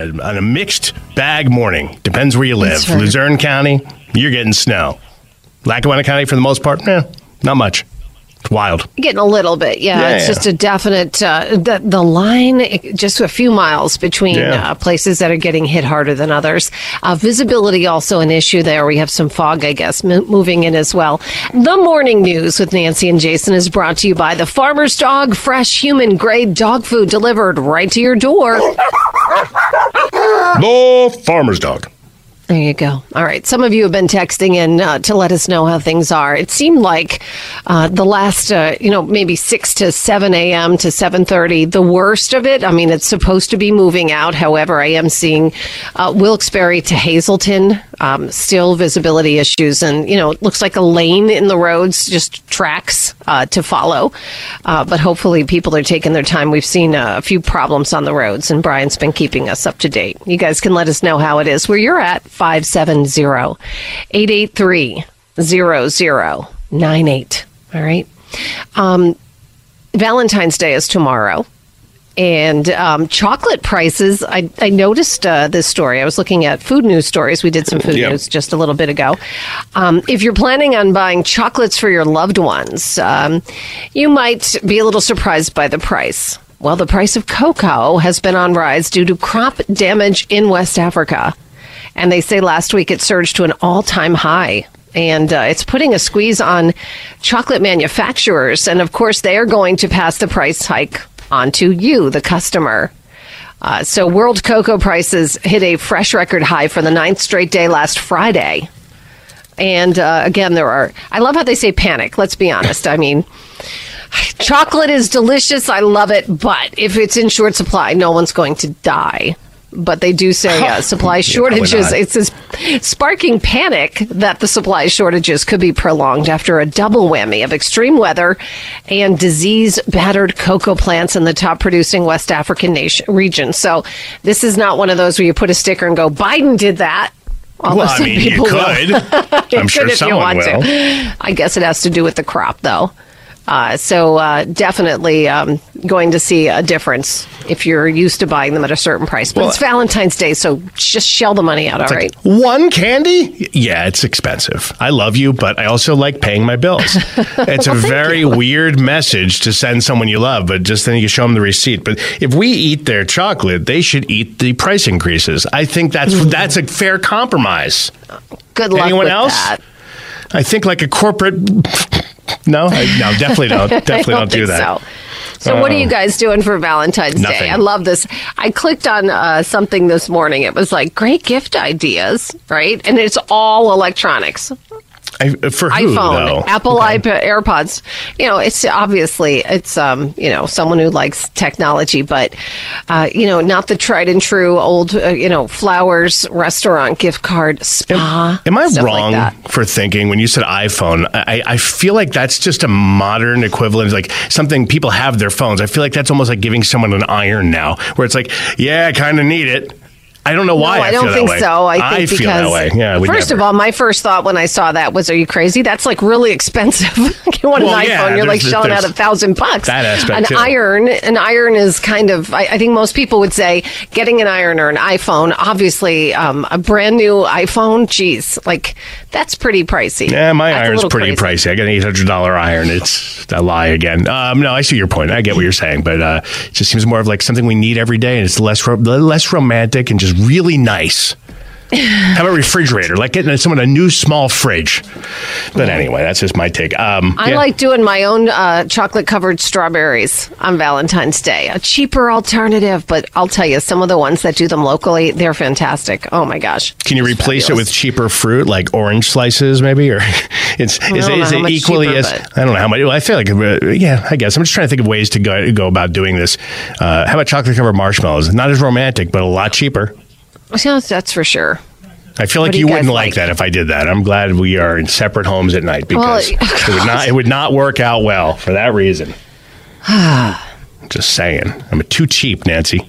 On a mixed bag morning, depends where you live. Right. Luzerne County, you're getting snow. Lackawanna County, for the most part, eh, not much. Wild. Getting a little bit, yeah. Yeah, it's yeah. just a definite. Uh, the the line, it- just a few miles between Yeah. uh, places that are getting hit harder than others. Uh, visibility also an issue there. We have some fog, I guess, m- moving in as well. The morning news with Nancy and Jason is brought to you by the Farmer's Dog, fresh human grade dog food delivered right to your door. The farmer's dog. There you go. All right. Some of you have been texting in uh, to let us know how things are. It seemed like uh, the last, uh, you know, maybe six to seven a.m. to seven thirty, the worst of it. I mean, it's supposed to be moving out. However, I am seeing uh, Wilkes-Barre to Hazleton um, still visibility issues, and you know, it looks like a lane in the roads, just tracks uh, to follow. Uh, but hopefully, people are taking their time. We've seen a few problems on the roads, and Brian's been keeping us up to date. You guys can let us know how it is where you're at 570 883 0098. All right. Um, Valentine's Day is tomorrow. And um, chocolate prices, I, I noticed uh, this story. I was looking at food news stories. We did some food Yeah. news just a little bit ago. Um, if you're planning on buying chocolates for your loved ones, um, you might be a little surprised by the price. Well, the price of cocoa has been on rise due to crop damage in West Africa. And they say last week it surged to an all time high. And uh, it's putting a squeeze on chocolate manufacturers. And of course, they are going to pass the price hike onto you, the customer. Uh, so, world cocoa prices hit a fresh record high for the ninth straight day last Friday. And uh, again, there are, I love how they say panic. Let's be honest. I mean, chocolate is delicious. I love it. But if it's in short supply, no one's going to die. But they do say uh, supply shortages. not. It says sparking panic that the supply shortages could be prolonged after a double whammy of extreme weather and disease battered cocoa plants in the top producing West African nation region. So this is not one of those where you put a sticker and go, Biden did that. Although Well, I mean, you people will. could. I'm sure if you someone want will. to. I guess it has to do with the crop, though. Uh, so uh, definitely um, going to see a difference if you're used to buying them at a certain price. But Well, it's Valentine's Day, so just shell the money out. All right. Like one candy? Yeah, it's expensive. I love you, but I also like paying my bills. It's a very weird message to send someone you love, but just then you show them the receipt. But if we eat their chocolate, they should eat the price increases. I think that's Mm-hmm. that's a fair compromise. Good luck Anyone else? that. I think like a corporate. No, I, no, definitely don't. Definitely I don't, do that. So. So what are you guys doing for Valentine's Day? I love this. I clicked on uh, something this morning. It was like great gift ideas, right? And it's all electronics. I, for who iPhone, though? Apple iPad, AirPods. You know, it's obviously it's um, you know, someone who likes technology, but uh, you know, not the tried and true old uh, you know, flowers, restaurant, gift card, spa. Am I stuff like wrong that. for thinking when you said iPhone? I, I feel like that's just a modern equivalent, like something people have their phones. I feel like that's almost like giving someone an iron now, where it's like, yeah, I kind of need it. I don't know why. no, I, don't feel that think way. so. I think feel because that way. Yeah, I first never. of all, my first thought when I saw that was, "Are you crazy? That's like really expensive. you want Well, an yeah, iPhone? You're like shelling out a thousand bucks. that aspect, An too. iron, an iron is kind of. I, I think most people would say getting an iron or an iPhone. Obviously, um, a brand new iPhone. Geez, like that's pretty pricey. Yeah, my That's iron's pretty crazy. pricey. I got an eight hundred dollar iron. It's a lie again. Um, no, I see your point. I get what you're saying, but uh, it just seems more of like something we need every day, and it's less ro- less romantic and just really nice. How about refrigerator? Like getting someone a new small fridge. But anyway, that's just my take. Um, I yeah. like doing my own uh, chocolate covered strawberries on Valentine's Day. A cheaper alternative, but I'll tell you, some of the ones that do them locally, they're fantastic. Oh my gosh. Can you replace it with cheaper fruit, like orange slices, maybe? Or it's is, it, is it equally cheaper, as I don't know how much. Well, I feel like uh, yeah, I guess I'm just trying to think of ways to go go about doing this. Uh, how about chocolate covered marshmallows? Not as romantic, but a lot cheaper. Yeah, that's for sure. I feel like you, you wouldn't like like? that if I did that. I'm glad we are in separate homes at night because Well, it would not it would not work out well for that reason. Just saying, I'm too cheap, Nancy.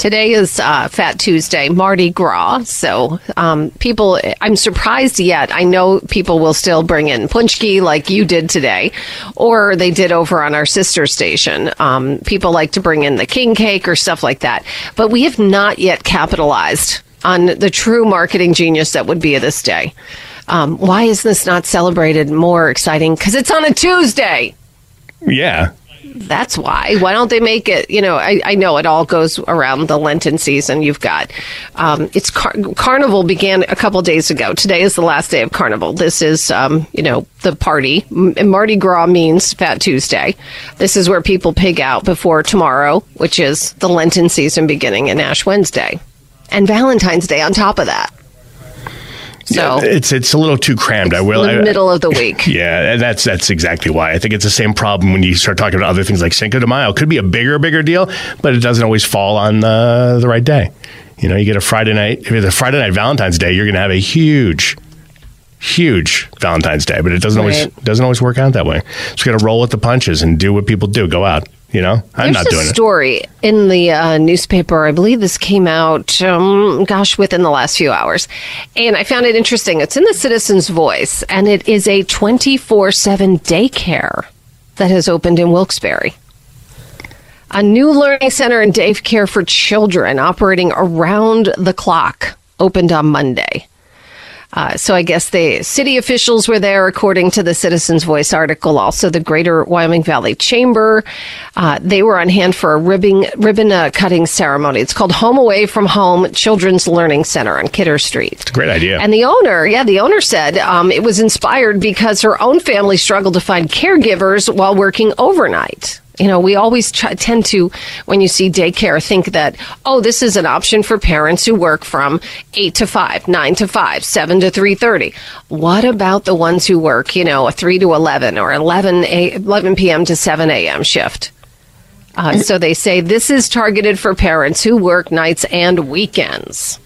Today is uh, Fat Tuesday, Mardi Gras. So, um, people, I'm surprised yet. I know people will still bring in punchki like you did today, or they did over on our sister station. Um, people like to bring in the king cake or stuff like that. But we have not yet capitalized on the true marketing genius that would be this day. Um, why is this not celebrated more exciting? Because it's on a Tuesday. Yeah, That's why. Why don't they make it? You know, I, I know it all goes around the Lenten season. You've got um, it's car- Carnival began a couple days ago. Today is the last day of Carnival. This is um, you know the party. M- Mardi Gras means Fat Tuesday. This is where people pig out before tomorrow, which is the Lenten season beginning, and Ash Wednesday, and Valentine's Day on top of that. So it's it's a little too crammed. I will. the I- middle of the week. Yeah, and that's that's exactly why. I think it's the same problem when you start talking about other things like Cinco de Mayo. It could be a bigger, bigger deal, but it doesn't always fall on uh, the right day. You know, you get a Friday night. If it's a Friday night Valentine's Day, you're going to have a huge, huge Valentine's Day, but it doesn't always doesn't always work out that way. So you got to roll with the punches and do what people do. Go out. You know, I'm There's not doing it. story in the uh, newspaper. I believe this came out, um, gosh, within the last few hours. And I found it interesting. It's in the Citizen's Voice, and it is a 24 7 daycare that has opened in Wilkes-Barre. A new learning center and daycare for children operating around the clock opened on Monday. Uh, so I guess the city officials were there, according to the Citizens Voice article. Also, the Greater Wyoming Valley Chamber, uh, they were on hand for a ribbon ribbon uh, cutting ceremony. It's called Home Away from Home Children's Learning Center on Kidder Street. It's a Great idea. And the owner, yeah, the owner said um, it was inspired because her own family struggled to find caregivers while working overnight. You know, we always try, tend to, when you see daycare, think that, oh, this is an option for parents who work from 8 to 5, 9 to 5, 7 to 3.30. What about the ones who work, you know, a 3 to 11 or 11, a, 11 p.m. to 7 a.m. shift? Uh, so they say this is targeted for parents who work nights and weekends.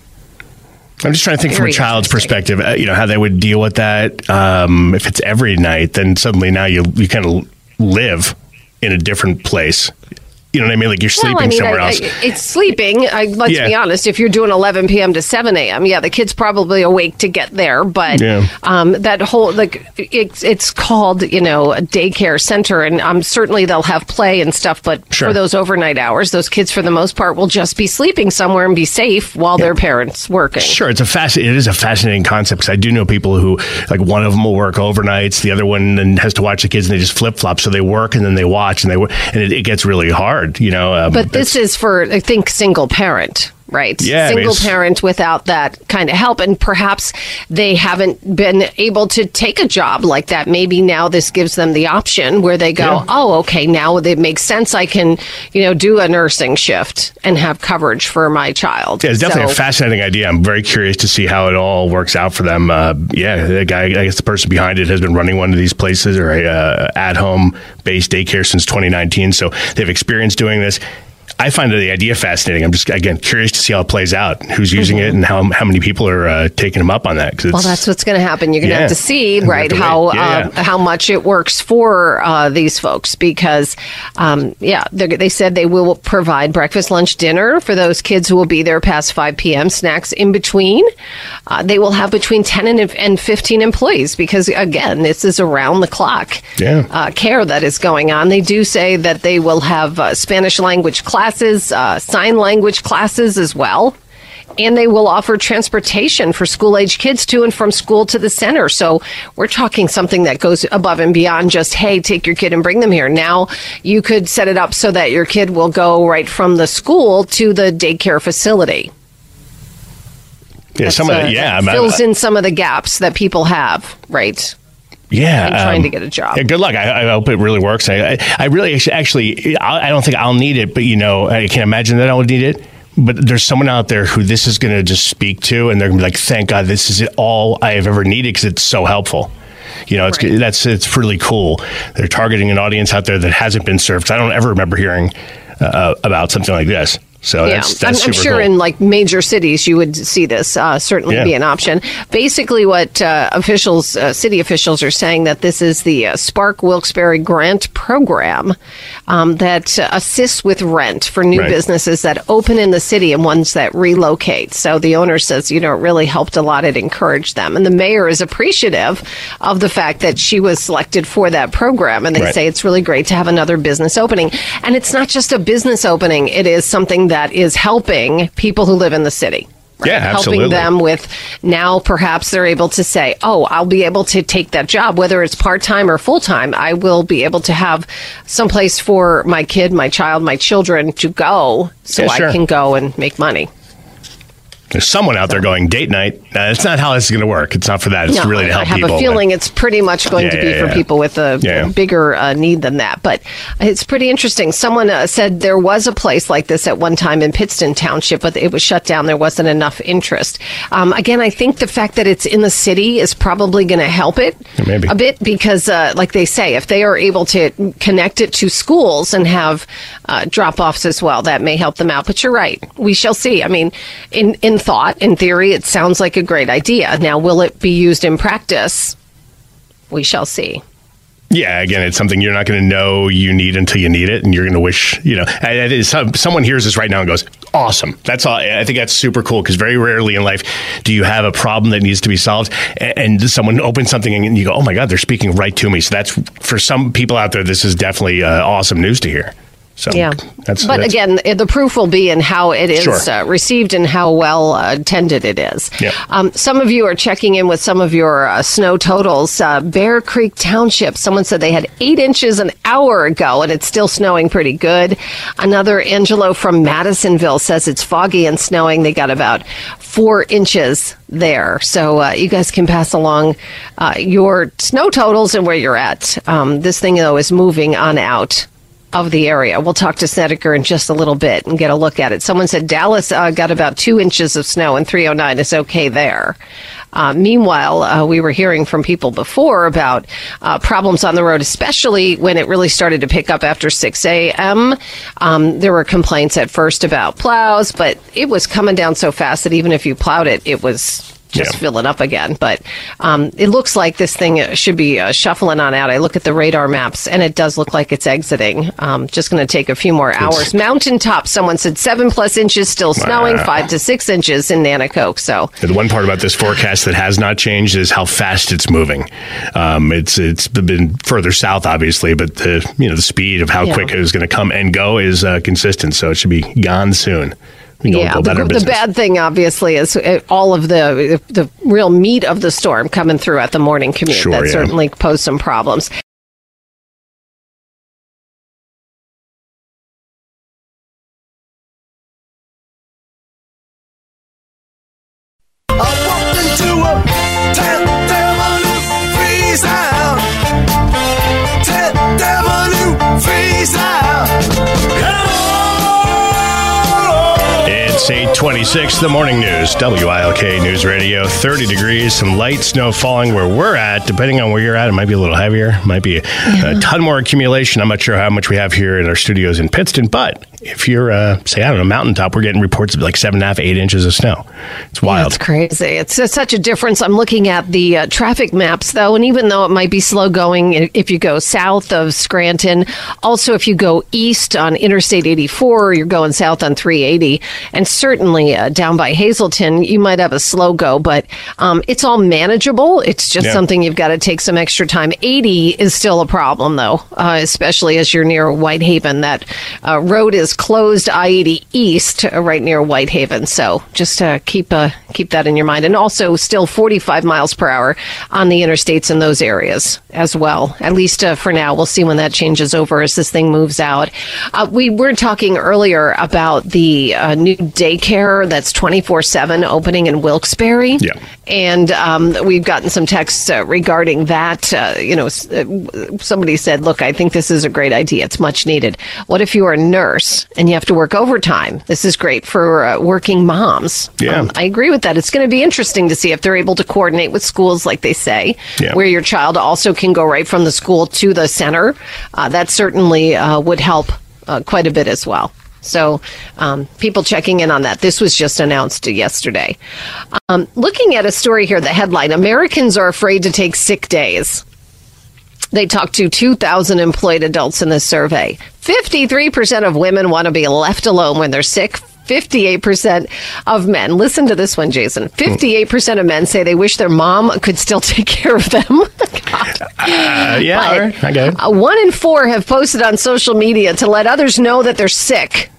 I'm just trying to think from a child's perspective, uh, you know, how they would deal with that. Um, if it's every night, then suddenly now you you kind of live in a different place. You know what I mean? Like you're sleeping Well, I mean, somewhere I- else. I- it's sleeping. I, let's Yeah. be honest. If you're doing 11 p.m. to 7 a.m., yeah, the kid's probably awake to get there. But Yeah. um, that whole like it's it's called you know a daycare center, and um, certainly they'll have play and stuff. But Sure. for those overnight hours, those kids for the most part will just be sleeping somewhere and be safe while their parents working. Sure, it's a fasc- It is a fascinating concept because I do know people who, like, one of them will work overnights, the other one then has to watch the kids, and they just flip flop. So they work and then they watch, and they work, and it, it gets really hard, you know. Um, But this is for, I think, single parent, right? Yeah, I mean, Single parent without that kind of help. And perhaps they haven't been able to take a job like that. Maybe now this gives them the option where they go, Yeah. oh, okay, now it makes sense. I can, you know, do a nursing shift and have coverage for my child. Yeah, it's definitely a fascinating idea. I'm very curious to see how it all works out for them. Uh, yeah, the guy, I guess the person behind it has been running one of these places or a uh, at home based daycare since 2019. So they have experience doing this. I find the idea fascinating. I'm just again curious to see how it plays out, who's using it, and how how many people are uh, taking them up on that. 'cause Well, that's what's going to happen. You're going to Yeah. have to see, right, to how. Yeah, uh, how much it works for uh, these folks because, um, yeah, they they said they will provide breakfast, lunch, dinner for those kids who will be there past 5 p.m. Snacks in between. Uh, they will have between 10 and, and 15 employees because, again, this is around the clock Yeah. uh, care that is going on. They do say that they will have uh, Spanish language classes, uh, sign language classes as well. And they will offer transportation for school age kids to and from school to the center. So we're talking something that goes above and beyond just, hey, take your kid and bring them here. Now you could set it up so that your kid will go right from the school to the daycare facility. yeah, some of the, yeah, that I'm- fills in some of the gaps that people have, right? Yeah, and trying um, to get a job. Yeah, good luck. I, I hope it really works. I, I, I really actually, actually, I I don't think I'll need it, but you know, I can't imagine that I'll need it. But there's someone out there who this is going to just speak to, and they're going to be like, "Thank God, this is all I have ever needed because it's so helpful." You know, it's Right. that's it's really cool. They're targeting an audience out there that hasn't been served. I don't ever remember hearing uh, about something like this. So Yeah, that's, that's I'm, I'm sure cool. in like major cities you would see this uh, certainly Yeah. be an option. Basically, what uh, officials, uh, city officials, are saying that this is the uh, Spark Wilkes-Barre grant program um, that uh, assists with rent for new Right. businesses that open in the city and ones that relocate. So the owner says, you know, it really helped a lot. It encouraged them, and the mayor is appreciative of the fact that she was selected for that program. And they Right. say it's really great to have another business opening. And it's not just a business opening; it is something that is helping people who live in the city. Yeah, absolutely. helping them with now perhaps they're able to say, "Oh, I'll be able to take that job whether it's part-time or full-time. I will be able to have someplace for my kid, my child, my children to go so Yeah, sure. I can go and make money." There's someone out there going date night. Uh, that's not how this is going to work. It's not for that. It's No, really to help people. I have people. a but- feeling it's pretty much going Yeah, to be yeah, for yeah. people with a bigger uh, need than that. But it's pretty interesting. Someone uh, said there was a place like this at one time in Pittston Township, but it was shut down. There wasn't enough interest. Um, again, I think the fact that it's in the city is probably going to help it Maybe. a bit because, uh, like they say, if they are able to connect it to schools and have uh, drop offs as well, that may help them out. But you're right. We shall see. I mean, in, in thought, in theory, it sounds like a great idea. Now, will it be used in practice? We shall see. Yeah, again, it's something you're not going to know you need until you need it, and you're going to wish, you know, someone hears this right now and goes, "Awesome!" That's all. I think that's super cool because very rarely in life do you have a problem that needs to be solved, and, and someone opens something and you go, "Oh my god, they're speaking right to me." So that's for some people out there, this is definitely uh, awesome news to hear. So Yeah. that's but that's- again, the- the proof will be in how it is Sure. uh, received and how well uh, attended it is. Yeah. Um, some of you are checking in with some of your uh, snow totals. Uh, Bear Creek Township, someone said they had eight inches an hour ago, and it's still snowing pretty good. Another Angelo from Madisonville says it's foggy and snowing. They got about four inches there. So uh, you guys can pass along uh, your snow totals and where you're at. Um, this thing, though, is moving on out of the area. We'll talk to Snedeker in just a little bit and get a look at it. Someone said Dallas uh, got about two inches of snow and 309 is okay there. Uh, meanwhile, uh, we were hearing from people before about uh, problems on the road, especially when it really started to pick up after 6 a.m. Um, there were complaints at first about plows, but it was coming down so fast that even if you plowed it, it was just Yeah. filling up again. But um, it looks like this thing uh, should be uh, shuffling on out. I look at the radar maps, and it does look like it's exiting. Um, just going to take a few more hours. Mountaintop, someone said seven plus inches still snowing, Wow. five to six inches in Nanticoke. So The one part about this forecast that has not changed is how fast it's moving. Um, it's it's been further south, obviously, but the you know the speed of how Yeah. quick it is going to come and go is uh, consistent. So it should be gone soon. We can go- yeah, the, the bad thing obviously is uh, all of the the real meat of the storm coming through at the morning commute. Sure, that yeah. certainly posed some problems. I walked into a Ted Devil freeze It's 826, the morning news, WILK News Radio. 30 degrees, some light snow falling where we're at. Depending on where you're at, it might be a little heavier, might be a, a ton more accumulation. I'm not sure how much we have here in our studios in Pittston, but if you're, uh, say, I don't know, mountaintop, we're getting reports of like seven and a half, eight inches of snow. It's wild. It's crazy. It's uh, such a difference. I'm looking at the uh, traffic maps, though, and even though it might be slow going if you go south of Scranton, also if you go east on Interstate 84, you're going south on 380, and certainly uh, down by Hazleton, you might have a slow go, but um, it's all manageable. It's just Yeah. something you've got to take some extra time. 80 is still a problem, though, uh, especially as you're near White Haven. That uh, road is closed, I 80 east, uh, right near White Haven. So just uh, keep uh, keep that in your mind. And also, still 45 miles per hour on the interstates in those areas as well. At least uh, for now. We'll see when that changes over as this thing moves out. Uh, we were talking earlier about the uh, new daycare that's 24 7 opening in Wilkes-Barre. Yeah. And um, we've gotten some texts uh, regarding that. Uh, you know, somebody said, look, I think this is a great idea. It's much needed. What if you are a nurse and you have to work overtime? This is great for uh, working moms. Um, Yeah. I agree with that. It's going to be interesting to see if they're able to coordinate with schools, like they say, Yeah. where your child also can go right from the school to the center. Uh, that certainly uh, would help uh, quite a bit as well. So, um, people checking in on that. This was just announced yesterday. Um, looking at a story here, the headline Americans are afraid to take sick days. They talked to 2,000 employed adults in this survey. 53% of women want to be left alone when they're sick. 58% of men, listen to this one, Jason. 58% of men say they wish their mom could still take care of them. Uh, yeah, But, right, I get it. Uh, one in four have posted on social media to let others know that they're sick.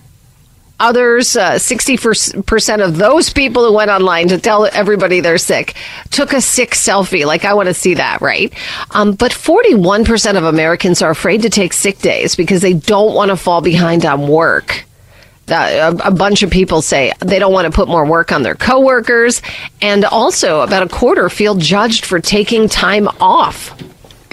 Others, uh, 60% of those people who went online to tell everybody they're sick took a sick selfie. Like, I want to see that, right? Um, but 41% of Americans are afraid to take sick days because they don't want to fall behind on work. That, a, a bunch of people say they don't want to put more work on their coworkers. And also, about a quarter feel judged for taking time off.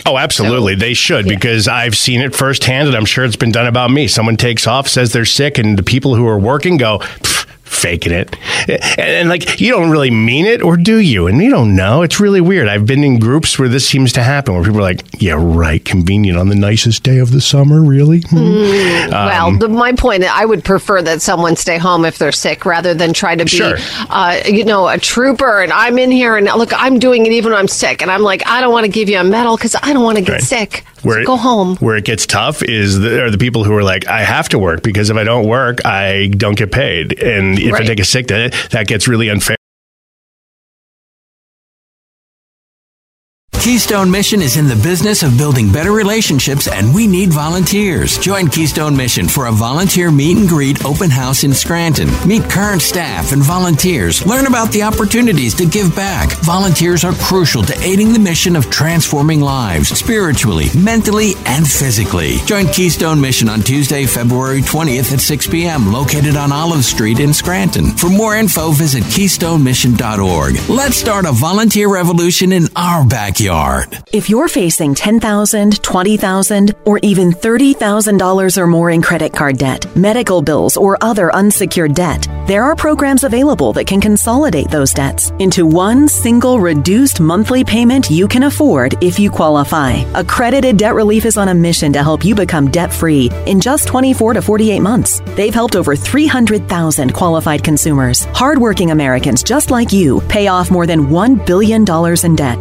Oh, absolutely. They should because I've seen it firsthand and I'm sure it's been done about me. Someone takes off, says they're sick, and the people who are working go, "Pff, faking it. And, and, like, you don't really mean it, or do you? And you don't know. It's really weird. I've been in groups where this seems to happen, where people are like, yeah, right, convenient on the nicest day of the summer, really? Hmm. well, the, my point, I would prefer that someone stay home if they're sick rather than try to be, Sure. uh, you know, a trooper. And I'm in here and look, I'm doing it even when I'm sick. And I'm like, I don't want to give you a medal because I don't want to get Right. sick. Where So it- go home. Where it gets tough is the, are the people who are like, I have to work because if I don't work, I don't get paid. And if I take a sick day, that gets really unfair. Keystone Mission is in the business of building better relationships and we need volunteers. Join Keystone Mission for a volunteer meet and greet open house in Scranton. Meet current staff and volunteers. Learn about the opportunities to give back. Volunteers are crucial to aiding the mission of transforming lives spiritually, mentally, and physically. Join Keystone Mission on Tuesday, February 20th at 6 p.m. located on Olive Street in Scranton. For more info, visit KeystoneMission.org. Let's start a volunteer revolution in our backyard. If you're facing $10,000, $20,000, or even $30,000 or more in credit card debt, medical bills, or other unsecured debt, there are programs available that can consolidate those debts into one single reduced monthly payment you can afford if you qualify. Accredited Debt Relief is on a mission to help you become debt free in just 24 to 48 months. They've helped over 300,000 qualified consumers, hardworking Americans just like you, pay off more than $1 billion in debt.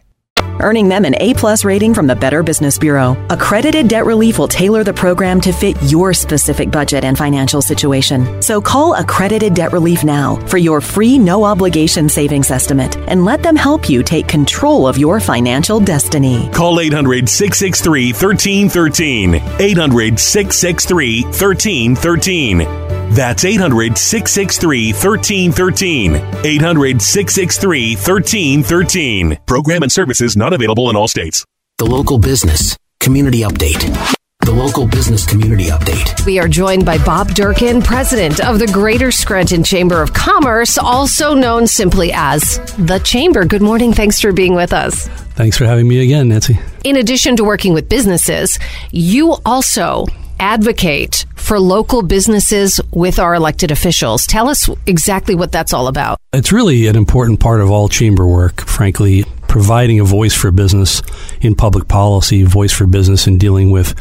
Earning them an A-plus rating from the Better Business Bureau. Accredited Debt Relief will tailor the program to fit your specific budget and financial situation. So call Accredited Debt Relief now for your free no obligation savings estimate and let them help you take control of your financial destiny. Call 800 663 1313. 800 663 1313. That's 800 663 1313. 800 663 1313. Program and services not available in all states. The local business community update. The local business community update. We are joined by Bob Durkin, president of the Greater Scranton Chamber of Commerce, also known simply as the Chamber. Good morning. Thanks for being with us. Thanks for having me again, Nancy. In addition to working with businesses, you also advocate for local businesses with our elected officials. Tell us exactly what that's all about. It's really an important part of all chamber work, frankly, providing a voice for business in public policy, voice for business in dealing with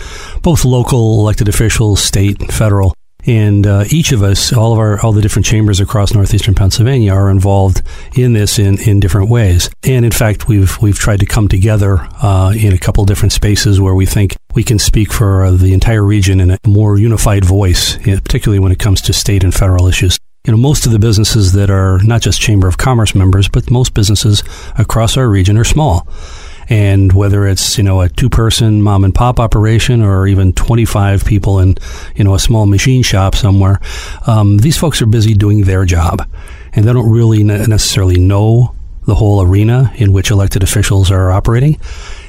both local elected officials, state, and federal. And uh, each of us, all of our, all the different chambers across northeastern Pennsylvania, are involved in this in, in different ways. And in fact, we've we've tried to come together uh, in a couple different spaces where we think we can speak for uh, the entire region in a more unified voice, particularly when it comes to state and federal issues. You know, most of the businesses that are not just Chamber of Commerce members, but most businesses across our region are small and whether it's you know a two person mom and pop operation or even 25 people in you know a small machine shop somewhere um, these folks are busy doing their job. And they don't really necessarily know the whole arena in which elected officials are operating.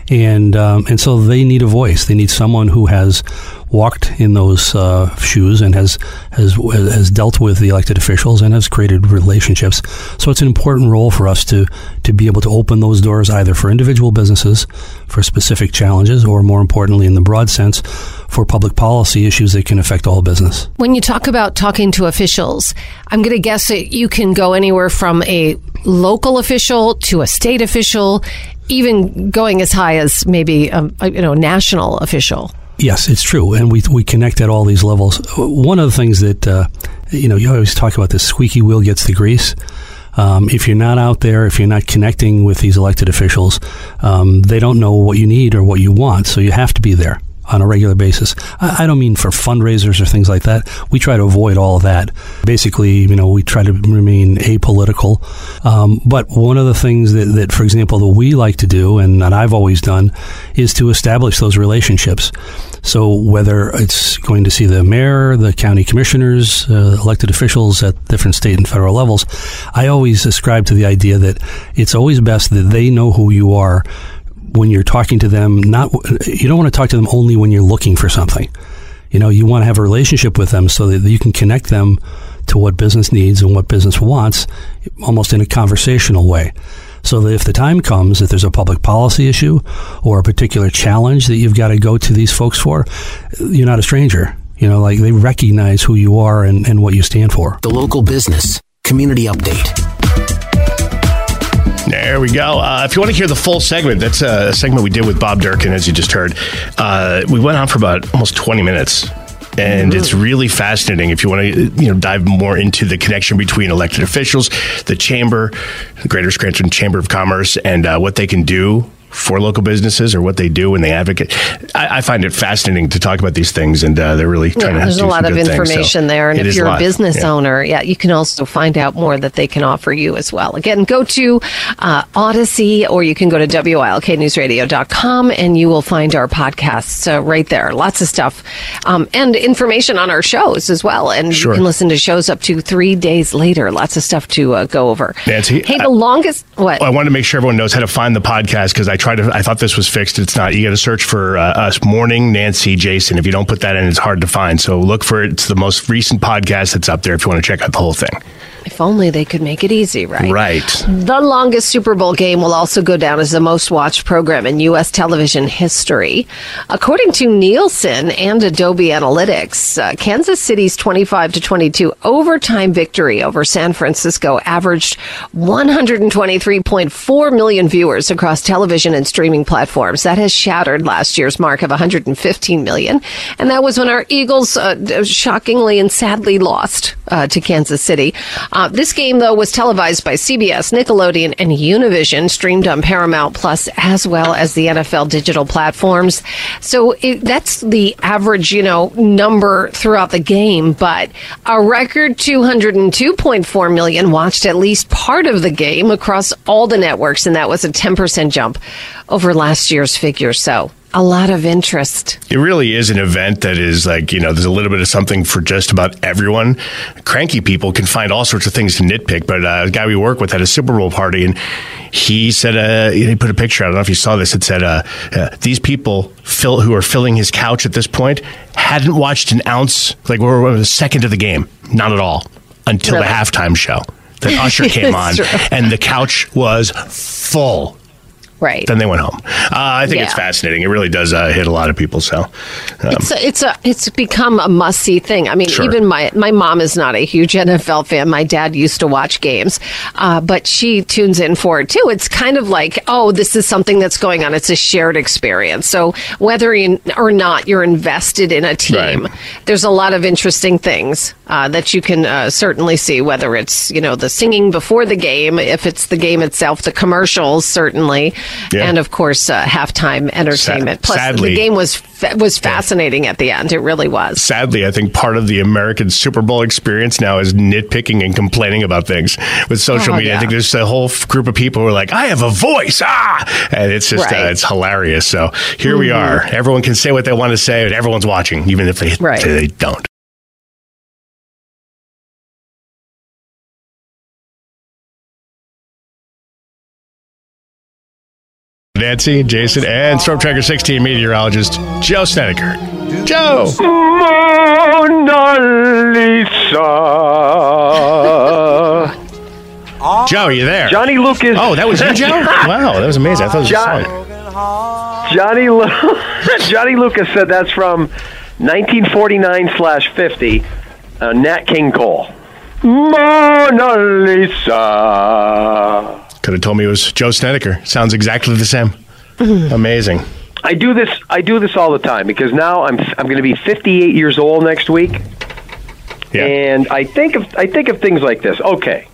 And um, and so they need a voice. They need someone who has walked in those uh, shoes and has has has dealt with the elected officials and has created relationships. So it's an important role for us to to be able to open those doors either for individual businesses for specific challenges, or more importantly, in the broad sense, for public policy issues that can affect all business. When you talk about talking to officials, I'm going to guess that you can go anywhere from a local official to a state official, even going as high as maybe a you know national official. Yes, it's true, and we we connect at all these levels. One of the things that uh, you know you always talk about this squeaky wheel gets the grease. Um, if you're not out there, if you're not connecting with these elected officials, um, they don't know what you need or what you want. So you have to be there on a regular basis. I, I don't mean for fundraisers or things like that. We try to avoid all of that. Basically, you know, we try to remain apolitical. Um, but one of the things that, that, for example, that we like to do and that I've always done is to establish those relationships. So whether it's going to see the mayor, the county commissioners, uh, elected officials at different state and federal levels, I always ascribe to the idea that it's always best that they know who you are when you're talking to them, not you don't want to talk to them only when you're looking for something. You know, you want to have a relationship with them so that you can connect them to what business needs and what business wants, almost in a conversational way. So that if the time comes that there's a public policy issue or a particular challenge that you've got to go to these folks for, you're not a stranger. You know, like they recognize who you are and, and what you stand for. The local business community update. There we go. Uh, if you want to hear the full segment, that's a segment we did with Bob Durkin, as you just heard. Uh, we went on for about almost 20 minutes. And it's really fascinating if you want to, you know, dive more into the connection between elected officials, the chamber, the Greater Scranton Chamber of Commerce, and uh, what they can do for local businesses or what they do when they advocate. I, I find it fascinating to talk about these things, and uh, they're really trying Yeah, to. there's do a lot of things, so information there, and if you're a lot. business Yeah. owner, yeah, you can also find out more that they can offer you as well. Again, go to uh, Odyssey, or you can go to wilknewsradio.com, and you will find our podcasts uh, right there. Lots of stuff um, and information on our shows as well, and Sure. you can listen to shows up to three days later. Lots of stuff to uh, go over. Nancy, hey, I- the longest what? I wanted to make sure everyone knows how to find the podcast because I tried to. I thought this was fixed. It's not. You got to search for uh, us, Morning Nancy Jason. If you don't put that in, it's hard to find. So look for it. It's the most recent podcast that's up there. If you want to check out the whole thing. If only they could make it easy, right? Right. The longest Super Bowl game will also go down as the most watched program in U.S. television history. According to Nielsen and Adobe Analytics, uh, Kansas City's 25 to 22 overtime victory over San Francisco averaged 123.4 million viewers across television and streaming platforms. That has shattered last year's mark of 115 million. And that was when our Eagles uh, shockingly and sadly lost uh, to Kansas City. Uh, this game, though, was televised by CBS, Nickelodeon, and Univision, streamed on Paramount Plus as well as the NFL digital platforms. So it, that's the average, you know, number throughout the game. But a record 202.4 million watched at least part of the game across all the networks, and that was a 10% jump over last year's figure. So a lot of interest. It really is an event that is like, you know, there's a little bit of something for just about everyone. Cranky people can find all sorts of things to nitpick, but uh, a guy we work with had a Super Bowl party and he said, uh, he put a picture, I don't know if you saw this, it said, uh, uh, these people fill, who are filling his couch at this point hadn't watched an ounce, like we're a second of the game. Not at all until Really? the halftime show. That Usher came on true. and the couch was full. Right. Then they went home. Uh, I think it's fascinating. It really does uh, hit a lot of people. So, um, It's a, it's a it's become a must see thing. I mean, Sure. even my my mom is not a huge NFL fan. My dad used to watch games, uh, but she tunes in for it too. It's kind of like, oh, this is something that's going on. It's a shared experience. So whether you, or not you're invested in a team, Right. there's a lot of interesting things uh, that you can uh, certainly see. Whether it's you know the singing before the game, if it's the game itself, the commercials certainly, Yeah. and of course uh, halftime entertainment. Plus, sadly- the game was fa- was fascinating at the end. It really was. sadly, I think part of the American Super Bowl experience now is nitpicking and complaining about things with social Oh, media. I think there's a whole f- group of people who are like, "I have a voice," ah, and it's just Right. Mm-hmm. uh, it's hilarious. So here we are. Everyone can say what they want to say, and everyone's watching, even if they Right. they don't. Nancy, Jason, and Storm Tracker 16 meteorologist Joe Snedeker. Joe! Mona Lisa. Joe, are you there? Johnny Lucas. Oh, that was you, Joe? wow, that was amazing. I thought it was John- a song. Johnny Lu- Johnny Lucas said that's from 1949 slash 50. Uh, Nat King Cole. Mona Lisa. Could have told me it was Joe Snedeker. Sounds exactly the same. Amazing. I do this. I do this all the time because now I'm I'm going to be 58 years old next week, Yeah. and I think of I think of things like this. Okay,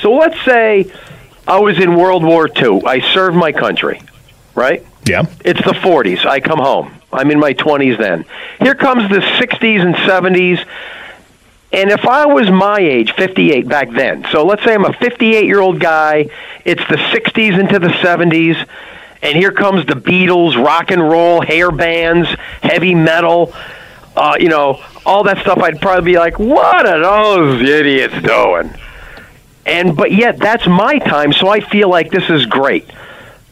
so let's say I was in World War II. I served my country, right? Yeah. It's the 40s. I come home. I'm in my 20s then. Here comes the 60s and 70s. And if I was my age, 58 back then, so let's say I'm a 58 year old guy, it's the 60s into the 70s, and here comes the Beatles, rock and roll, hair bands, heavy metal, uh, you know, all that stuff. I'd probably be like, what are those idiots doing? And but yet that's my time, so I feel like this is great.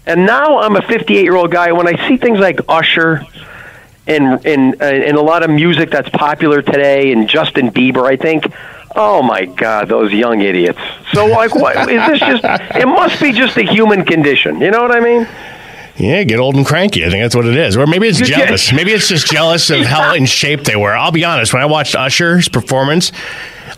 And now I'm a 58 year old guy. When I see things like Usher and and and a lot of music that's popular today, and Justin Bieber, I think, oh my God, those young idiots. So like, what is this? Just it must be just a human condition. You know what I mean? Yeah, get old and cranky. I think that's what it is. Or maybe it's jealous. Maybe it's just jealous of how in shape they were. I'll be honest. When I watched Usher's performance,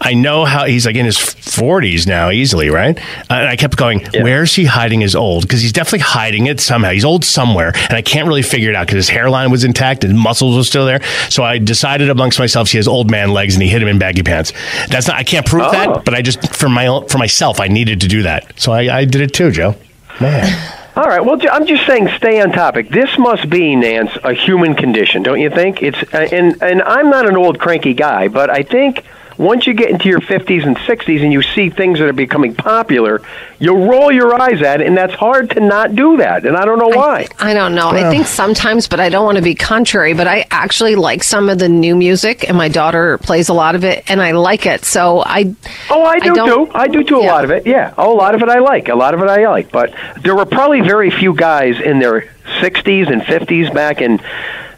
I know how he's like in his 40s now, easily, right? And I kept going, where's he hiding his old? Because he's definitely hiding it somehow. He's old somewhere. And I can't really figure it out because his hairline was intact, his muscles were still there. So I decided amongst myself, he has old man legs and he hit him in baggy pants. That's not, I can't prove Oh. that, but I just, for my own, for myself, I needed to do that. So I, I did it too, Joe. Man. All right. Well, I'm just saying, stay on topic. This must be, Nance, a human condition, don't you think? It's uh, and and I'm not an old cranky guy, but I think once you get into your 50s and 60s and you see things that are becoming popular, you'll roll your eyes at it, and that's hard to not do that. And I don't know why. I don't know. I think sometimes, but I don't want to be contrary. But I actually like some of the new music, and my daughter plays a lot of it, and I like it. So I. Oh, I do don't- too. I do too. A lot of it, yeah. Oh, a lot of it I like. A lot of it I like. But there were probably very few guys in their 60s and 50s back in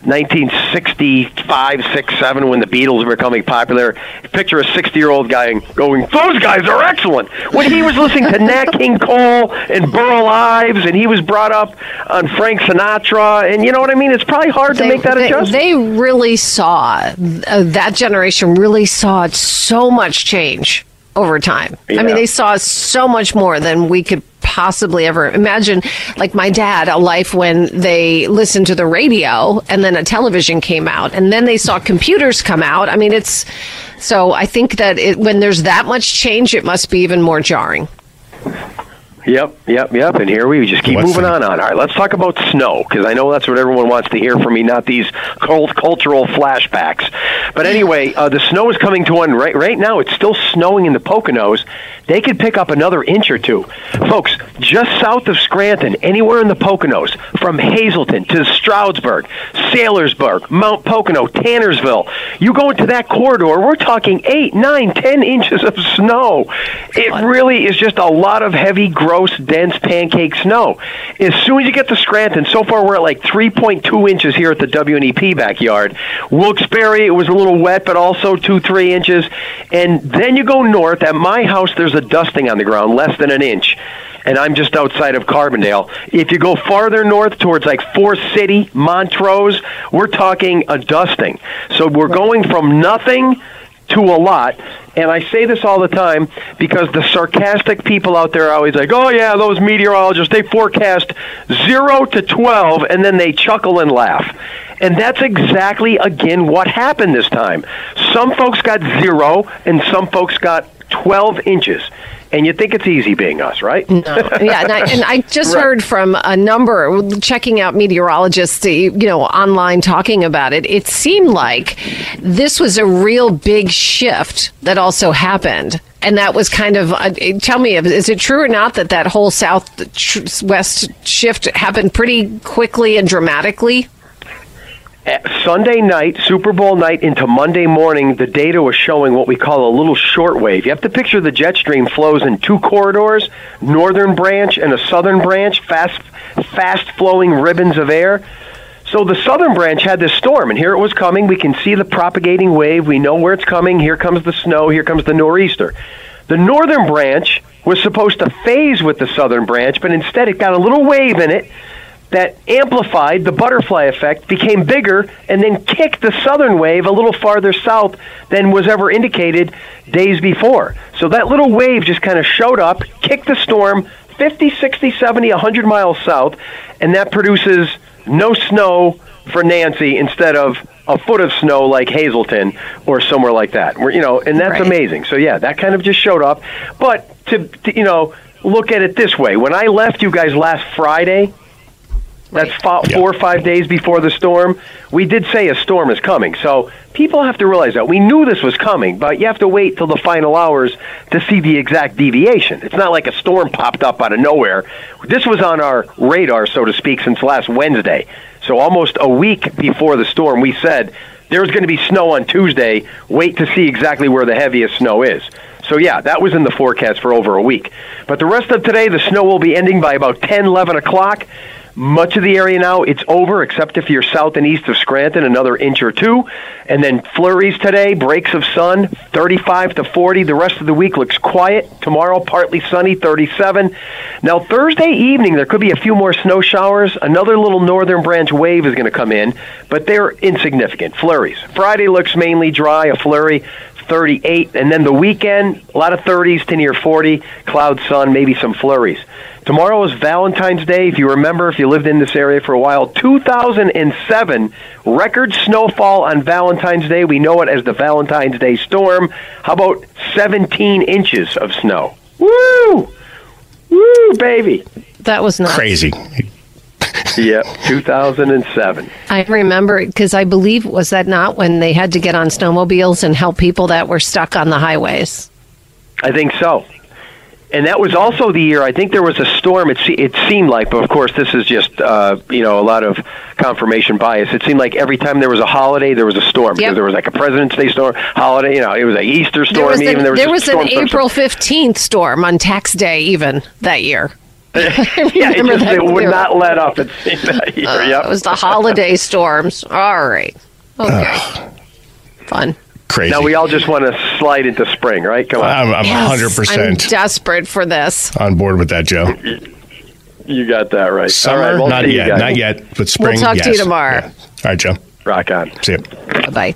1965, 6, 7 when the Beatles were becoming popular. Picture a 60 year old guy going, "Those guys are excellent." When he was listening to Nat King Cole and Burl Ives, and he was brought up on Frank Sinatra, and you know what I mean. It's probably hard to make that they, adjustment. they really saw uh, that generation really saw so much change over time. I mean, they saw so much more than we could possibly ever imagine. Like my dad, a life when they listened to the radio and then a television came out and then they saw computers come out. I mean, it's so I think that it, when there's that much change, it must be even more jarring. Yep, yep, yep. And here we just keep What's moving the- on. On. All right, let's talk about snow because I know that's what everyone wants to hear from me, not these cult- cultural flashbacks. But anyway, uh, the snow is coming to an right right now. It's still snowing in the Poconos. They could pick up another inch or two, folks. Just south of Scranton, anywhere in the Poconos, from Hazleton to Stroudsburg, Saylorsburg, Mount Pocono, Tannersville. You go into that corridor, we're talking eight, nine, ten inches of snow. It really is just a lot of heavy, gross, dense pancake snow. As soon as you get to Scranton, so far we're at like 3.2 inches here at the WNEP backyard. Wilkes-Barre, it was a little wet, but also two, three inches. And then you go north. At my house, there's a dusting on the ground, less than an inch. And I'm just outside of Carbondale. If you go farther north towards like Forest City, Montrose, we're talking a dusting. So we're going from nothing to a lot. And I say this all the time because the sarcastic people out there are always like, oh, yeah, those meteorologists, they forecast 0 to 12, and then they chuckle and laugh. And that's exactly, again, what happened this time. Some folks got 0, and some folks got 12 inches. And you think it's easy being us, right? No. yeah, and I, and I just Right. heard from a number checking out meteorologists, you know, online talking about it. It seemed like this was a real big shift that also happened. And that was kind of, uh, tell me, is it true or not that that whole south tr- west shift happened pretty quickly and dramatically? Sunday night, Super Bowl night into Monday morning, the data was showing what we call a little short wave. You have to picture the jet stream flows in two corridors, northern branch and a southern branch, fast fast flowing ribbons of air. So the southern branch had this storm, and here it was coming. We can see the propagating wave. We know where it's coming. Here comes the snow. Here comes the nor'easter. The northern branch was supposed to phase with the southern branch, but instead it got a little wave in it that amplified the butterfly effect, became bigger, and then kicked the southern wave a little farther south than was ever indicated days before. So that little wave just kind of showed up, kicked the storm 50, 60, 70, 100 miles south, and that produces no snow for Nancy instead of a foot of snow like Hazleton or somewhere like that. Where, you know, and that's Right. amazing. So yeah, that kind of just showed up. But to, to you know, look at it this way: when I left you guys last Friday, that's fo- four or five days before the storm. We did say a storm is coming. So people have to realize that. We knew this was coming, but you have to wait till the final hours to see the exact deviation. It's not like a storm popped up out of nowhere. This was on our radar, so to speak, since last Wednesday. So almost a week before the storm, we said there's going to be snow on Tuesday. Wait to see exactly where the heaviest snow is. So yeah, that was in the forecast for over a week. But the rest of today, the snow will be ending by about 10, 11 o'clock. Much of the area now, it's over, except if you're south and east of Scranton, another inch or two. And then flurries today, breaks of sun, 35 to 40. The rest of the week looks quiet. Tomorrow, partly sunny, 37. Now, Thursday evening, there could be a few more snow showers. Another little northern branch wave is going to come in, but they're insignificant. Flurries. Friday looks mainly dry, a flurry. 38, and then the weekend, a lot of 30s to near 40, cloud, sun, maybe some flurries. Tomorrow is Valentine's Day. If you remember, if you lived in this area for a while, 2007 record snowfall on Valentine's Day. We know it as the Valentine's Day storm. How about 17 inches of snow? Woo! Woo, baby. That was nuts. Crazy. Yep, 2007. I remember because I believe was that not when they had to get on snowmobiles and help people that were stuck on the highways. I think so. And that was also the year. I think there was a storm. It, se- it seemed like, but of course, this is just uh, you know a lot of confirmation bias. It seemed like every time there was a holiday, there was a storm because Yep. there was like a President's Day storm, holiday. You know, it was a Easter storm. There was, even an, there was, there was an storm, storm, April 15th storm on tax day, even that year. yeah, it, just, that it would not let up. It seemed that year. Uh, yep. It was the holiday storms. All right. Okay. Fun. Crazy. Now we all just want to slide into spring, right? Come on. I'm, I'm Yes, 100% I'm desperate for this. on board with that, Joe. you got that right. Summer, all right, we'll not yet. Not yet, but spring, talk to you yes. tomorrow. Yeah. All right, Joe. Rock on. See you. Bye.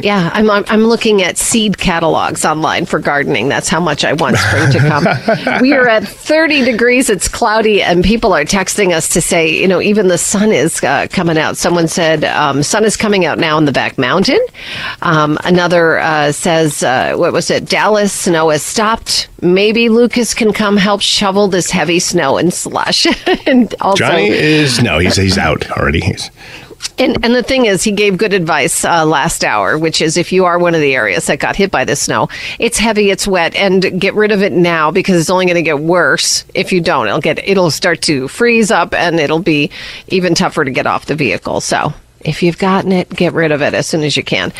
Yeah, I'm I'm looking at seed catalogs online for gardening. That's how much I want spring to come. we are at 30 degrees. It's cloudy, and people are texting us to say, you know, even the sun is uh, coming out. Someone said um, sun is coming out now in the back mountain. Um, another uh, says, uh, what was it? Dallas snow has stopped. Maybe Lucas can come help shovel this heavy snow and slush. and also, Johnny is no, he's he's out already. He's and, and the thing is, he gave good advice uh, last hour, which is if you are one of the areas that got hit by the snow, it's heavy, it's wet, and get rid of it now because it's only going to get worse if you don't. It'll get it'll start to freeze up, and it'll be even tougher to get off the vehicle. So if you've gotten it, get rid of it as soon as you can.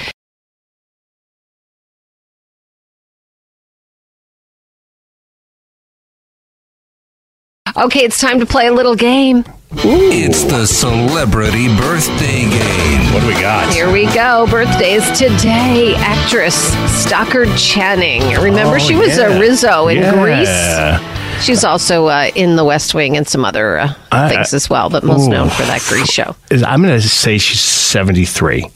Okay, it's time to play a little game. It's the celebrity birthday game. What do we got? Here we go. Birthdays today. Actress Stockard Channing. Remember, Oh, she was yeah. uh, Rizzo in Yeah. Grease. She's also uh, in The West Wing and some other uh, I- things as well, but most Ooh. known for that Grease show. Is- I'm going to say she's 73.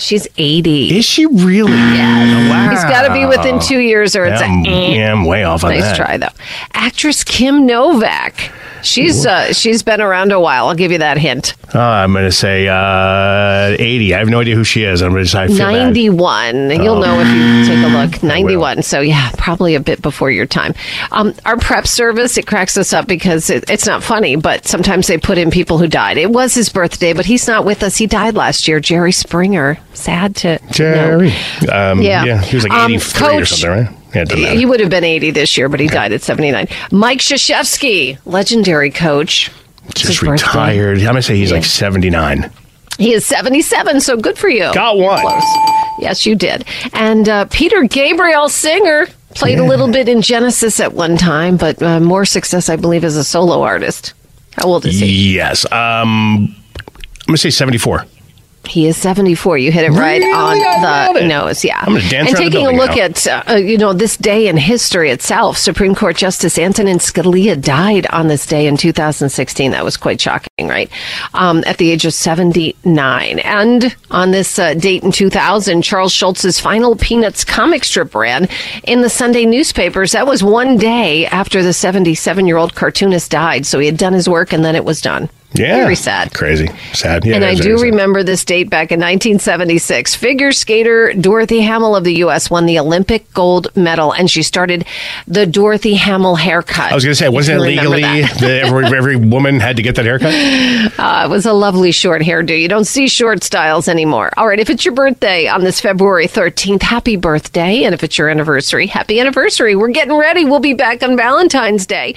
She's 80. Is she really? Yeah. Wow. He's got to be within two years or it's yeah, a eh. yeah, I'm way off on nice that. try though. Actress Kim Novak. She's uh, she's been around a while. I'll give you that hint. Oh, I'm going to say uh, 80. I have no idea who she is. I'm going to say I feel bad. 91. You'll Oh. know if you take a look. 91. So, yeah, probably a bit before your time. Um, our prep service, it cracks us up because it, it's not funny, but sometimes they put in people who died. It was his birthday, but he's not with us. He died last year. Jerry Springer. Sad to. Jerry. Um, Yeah. yeah. He was like Um, 83 or something, right? Yeah, it doesn't matter. He would have been 80 this year, but he died at 79. Mike Krzyzewski, legendary coach. Just his birthday. retired. I'm going to say he's like 79. He is 77, so good for you. Got one. Close. Yes, you did. And uh, Peter Gabriel Singer played a little bit in Genesis at one time, but uh, more success, I believe, as a solo artist. How old is he? Yes. Um, I'm going to say 74. He is 74. You hit it right Really? on I the nose. Yeah. I'm dance and taking a look now. at, uh, you know, this day in history itself, Supreme Court Justice Antonin Scalia died on this day in 2016. That was quite shocking, right? Um, at the age of 79. And on this uh, date in 2000, Charles Schulz's final Peanuts comic strip ran in the Sunday newspapers. That was one day after the 77 year old cartoonist died. So he had done his work and then it was done. Yeah. Very sad. Crazy. Sad. Yeah, and I do remember this date back in 1976. Figure skater Dorothy Hamill of the U.S. won the Olympic gold medal, and she started the Dorothy Hamill haircut. I was going to say, wasn't it legally that. that every, every woman had to get that haircut? Uh, it was a lovely short hairdo. You don't see short styles anymore. All right, if it's your birthday on this February 13th, happy birthday. And if it's your anniversary, happy anniversary. We're getting ready. We'll be back on Valentine's Day.